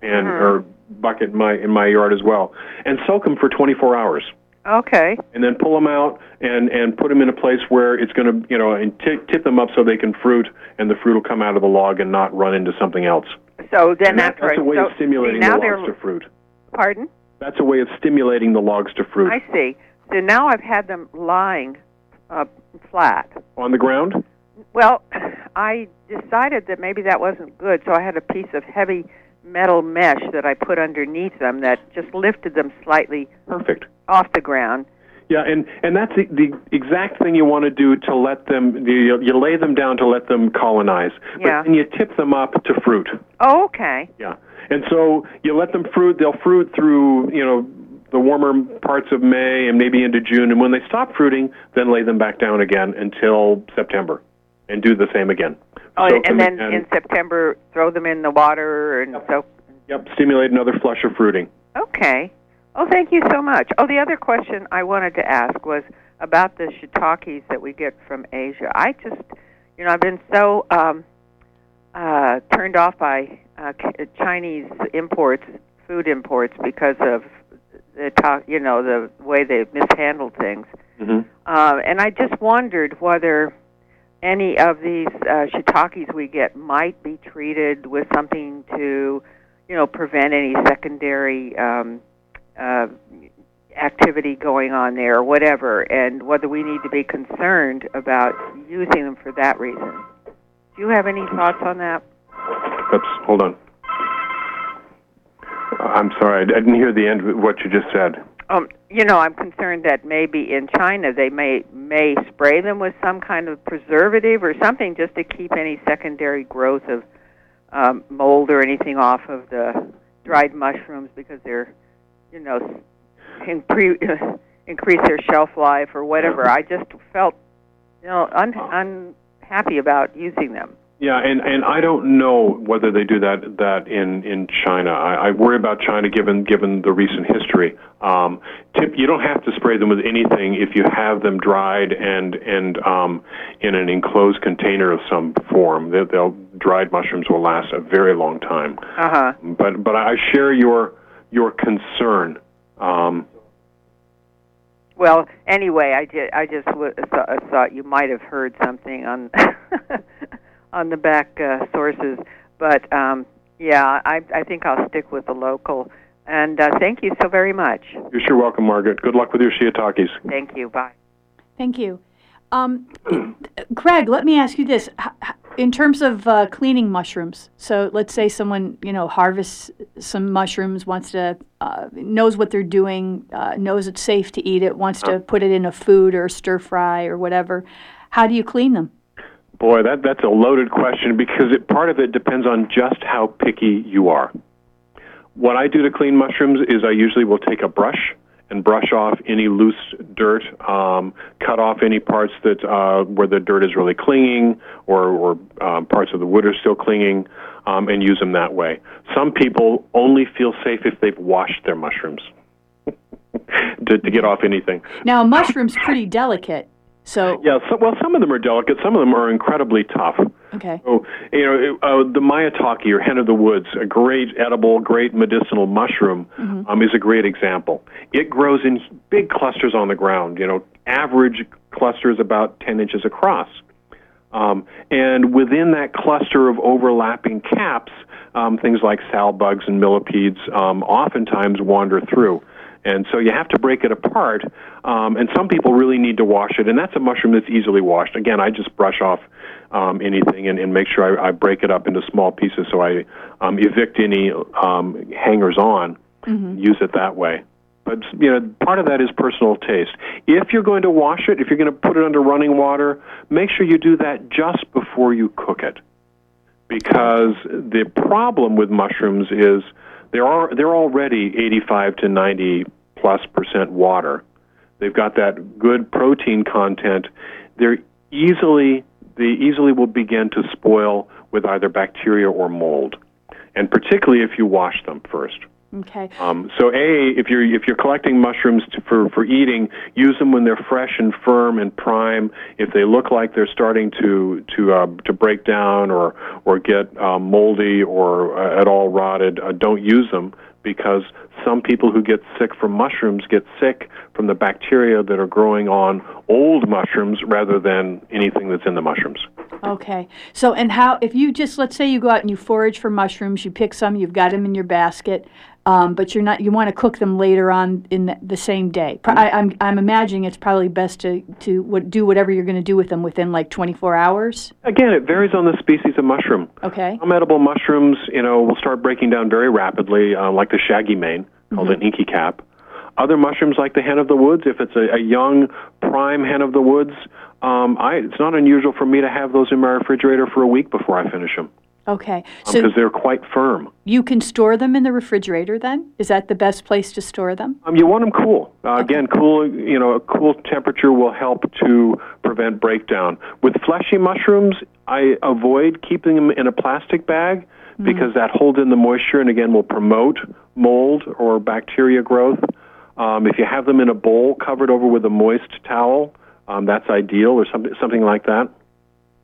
pan mm-hmm. or bucket in my in my yard as well, and soak them for 24 hours. Okay. And then pull them out and and put them in a place where it's going to you know and t- tip them up so they can fruit, and the fruit will come out of the log and not run into something else. So then that, that's, that's a way so, of stimulating see, the logs to fruit. Pardon? That's a way of stimulating the logs to fruit. I see. So now I've had them lying uh, flat on the ground. Well, [SIGHS] I decided that maybe that wasn't good, so I had a piece of heavy metal mesh that I put underneath them that just lifted them slightly perfect off the ground. Yeah, and and that's the, the exact thing you want to do to let them. You, you lay them down to let them colonize, but yeah. then you tip them up to fruit. Oh, okay. Yeah, and so you let them fruit. They'll fruit through you know the warmer parts of May and maybe into June, and when they stop fruiting, then lay them back down again until September, and do the same again Oh, and then in- in September, throw them in the water and so. Yep, stimulate another flush of fruiting. Okay. Oh, thank you so much. Oh, the other question I wanted to ask was about the shiitakes that we get from Asia. I just, you know, I've been so um, uh, turned off by uh, Chinese imports, food imports, because of the, talk, you know, the way they've mishandled things. hmm Uh, and I just wondered whether any of these uh, shiitakes we get might be treated with something to, you know, prevent any secondary um, uh, activity going on there or whatever, and whether we need to be concerned about using them for that reason. Do you have any thoughts on that? Oops, hold on. I'm sorry, I didn't hear the end of what you just said. Um, you know, I'm concerned that maybe in China they may may spray them with some kind of preservative or something just to keep any secondary growth of um, mold or anything off of the dried mushrooms because they're, you know, [LAUGHS] increase their shelf life or whatever. I just felt, you know, un- unhappy about using them. Yeah, and and I don't know whether they do that that in in China. I, I worry about China given given the recent history. Um, tip, you don't have to spray them with anything if you have them dried and and um, in an enclosed container of some form. They, they'll dried mushrooms will last a very long time. Uh huh. But but I share your your concern. Um, Well, anyway, I did. I just w- th- thought you might have heard something on [LAUGHS] on the back uh, sources, but um, yeah, I I think I'll stick with the local. And uh, thank you so very much. you're sure welcome, Margaret. Good luck with your shiitakes. Thank you. Bye. Thank you. Um, Greg, let me ask you this. In terms of uh, cleaning mushrooms, so let's say someone, you know, harvests some mushrooms, wants to, uh, knows what they're doing, uh, knows it's safe to eat it, wants to put it in a food or stir fry or whatever. How do you clean them? Boy, that that's a loaded question because it, part of it depends on just how picky you are. What I do to clean mushrooms is I usually will take a brush and brush off any loose dirt, um, cut off any parts that uh, where the dirt is really clinging, or, or um, parts of the wood are still clinging, um, and use them that way. Some people only feel safe if they've washed their mushrooms [LAUGHS] to, to get off anything. Now, a mushroom's pretty delicate, so Yeah, so, well, some of them are delicate. Some of them are incredibly tough. okay. So, you know, uh, the maitake or hen of the woods, a great edible, great medicinal mushroom, um, is a great example. It grows in big clusters on the ground. You know, average clusters about 10 inches across. Um, and within that cluster of overlapping caps, um, things like sowbugs and millipedes um, oftentimes wander through. And so you have to break it apart. Um, and some people really need to wash it. And that's a mushroom that's easily washed. Again, I just brush off um, anything and, and make sure I, I break it up into small pieces so I um, evict any um, hangers on, use it that way. But you know, part of that is personal taste. If you're going to wash it, if you're going to put it under running water, make sure you do that just before you cook it, because the problem with mushrooms is are they're already 85 to 90 plus percent water. They've got that good protein content. They're easily they easily will begin to spoil with either bacteria or mold, and particularly if you wash them first. Okay. Um, so, a if you're if you're collecting mushrooms to, for for eating, use them when they're fresh and firm and prime. If they look like they're starting to to uh, to break down or or get um, moldy or uh, at all rotted, uh, don't use them because some people who get sick from mushrooms get sick from the bacteria that are growing on old mushrooms rather than anything that's in the mushrooms. Okay. So, and how, if you just, let's say you go out and you forage for mushrooms, you pick some, you've got them in your basket, um, but you're not, you want to cook them later on in the, the same day. Pro- I, I'm, I'm imagining it's probably best to, to what, do whatever you're going to do with them within like 24 hours. Again, it varies on the species of mushroom. Okay. Some edible mushrooms, you know, will start breaking down very rapidly, uh, like the shaggy mane, called an inky cap. Other mushrooms, like the hen of the woods, if it's a, a young, prime hen of the woods, um, I, it's not unusual for me to have those in my refrigerator for a week before I finish them. Okay. because So they're quite firm. you can store them in the refrigerator then? Is that the best place to store them? Um, you want them cool. Uh, Again, cool. You know, a cool temperature will help to prevent breakdown. With fleshy mushrooms, I avoid keeping them in a plastic bag because that holds in the moisture and again will promote mold or bacteria growth. Um, if you have them in a bowl covered over with a moist towel, um, that's ideal, or something something like that.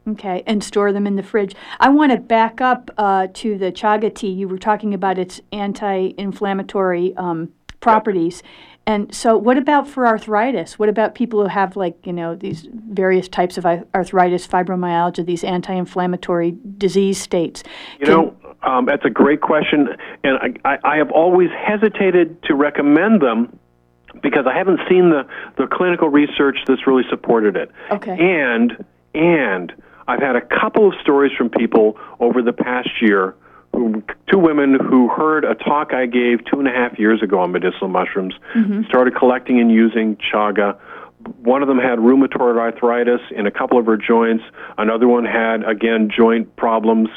Okay, and store them in the fridge. I want to back up uh, to the chaga tea. You were talking about its anti-inflammatory um, properties, and so what about for arthritis? What about people who have like you know these various types of arthritis, fibromyalgia, these anti-inflammatory disease states? You Can- know, um, that's a great question, and I, I, I have always hesitated to recommend them because I haven't seen the, the clinical research that's really supported it. Okay. And and I've had a couple of stories from people over the past year, who, two women who heard a talk I gave two and a half years ago on medicinal mushrooms, started collecting and using chaga. One of them had rheumatoid arthritis in a couple of her joints. Another one had again joint problems.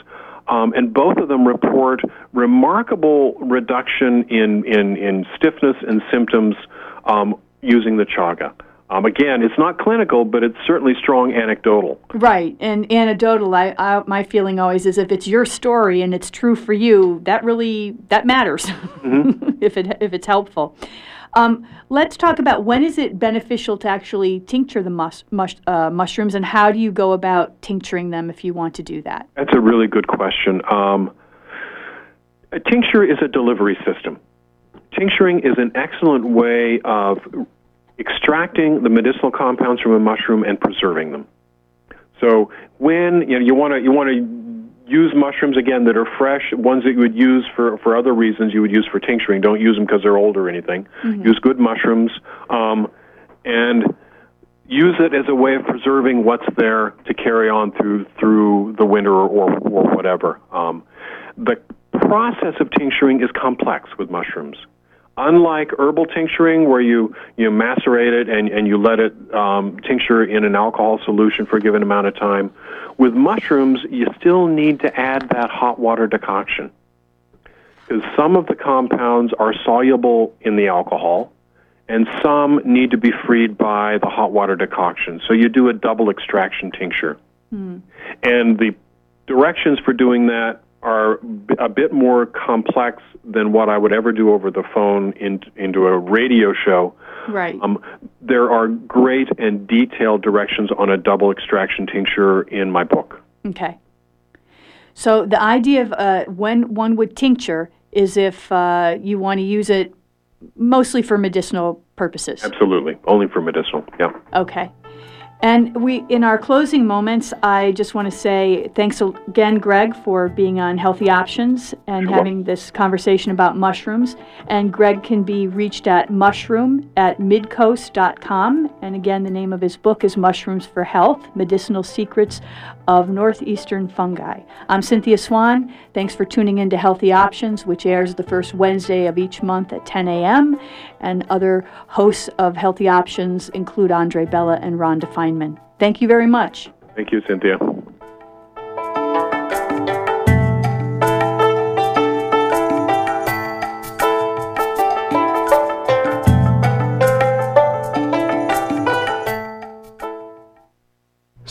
Um, and both of them report remarkable reduction in, in, in stiffness and symptoms um, using the chaga. Um, again, it's not clinical, but it's certainly strong anecdotal. Right, and anecdotal. I, I my feeling always is if it's your story and it's true for you, that really that matters. [LAUGHS] if it if it's helpful. Um, let's talk about when is it beneficial to actually tincture the mus- mush, uh, mushrooms, and how do you go about tincturing them if you want to do that? That's a really good question. Um, a tincture is a delivery system. Tincturing is an excellent way of extracting the medicinal compounds from a mushroom and preserving them. So when you know you want to you want to use mushrooms again that are fresh, ones that you would use for for other reasons you would use for tincturing. Don't use them because they're old or anything. Use good mushrooms, um, and use it as a way of preserving what's there to carry on through through the winter or or whatever. Um, the process of tincturing is complex with mushrooms. Unlike herbal tincturing, where you you macerate it and, and you let it um, tincture in an alcohol solution for a given amount of time, with mushrooms you still need to add that hot water decoction because some of the compounds are soluble in the alcohol, and some need to be freed by the hot water decoction. So you do a double extraction tincture. And the directions for doing that are b- a bit more complex than what I would ever do over the phone in, into a radio show. Right. Um, there are great and detailed directions on a double extraction tincture in my book. Okay. So the idea of uh, when one would tincture is if uh, you want to use it mostly for medicinal purposes. Absolutely, only for medicinal. Yeah. Okay. And we, in our closing moments, I just want to say thanks again, Greg, for being on Healthy Options and having this conversation about mushrooms. And Greg can be reached at mushroom at midcoast.com. And again, the name of his book is Mushrooms for Health Medicinal Secrets of Northeastern Fungi. I'm Cynthia Swan. Thanks for tuning in to Healthy Options, which airs the first Wednesday of each month at 10 a.m. And other hosts of Healthy Options include Andre Bella and Rhonda Feynman. Thank you very much. Thank you, Cynthia.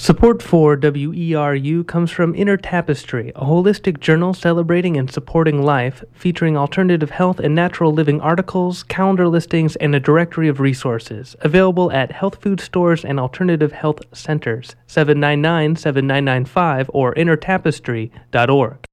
Support for WERU comes from Inner Tapestry, a holistic journal celebrating and supporting life, featuring alternative health and natural living articles, calendar listings, and a directory of resources. Available at health food stores and alternative health centers. 799 7995 or innertapestry.org.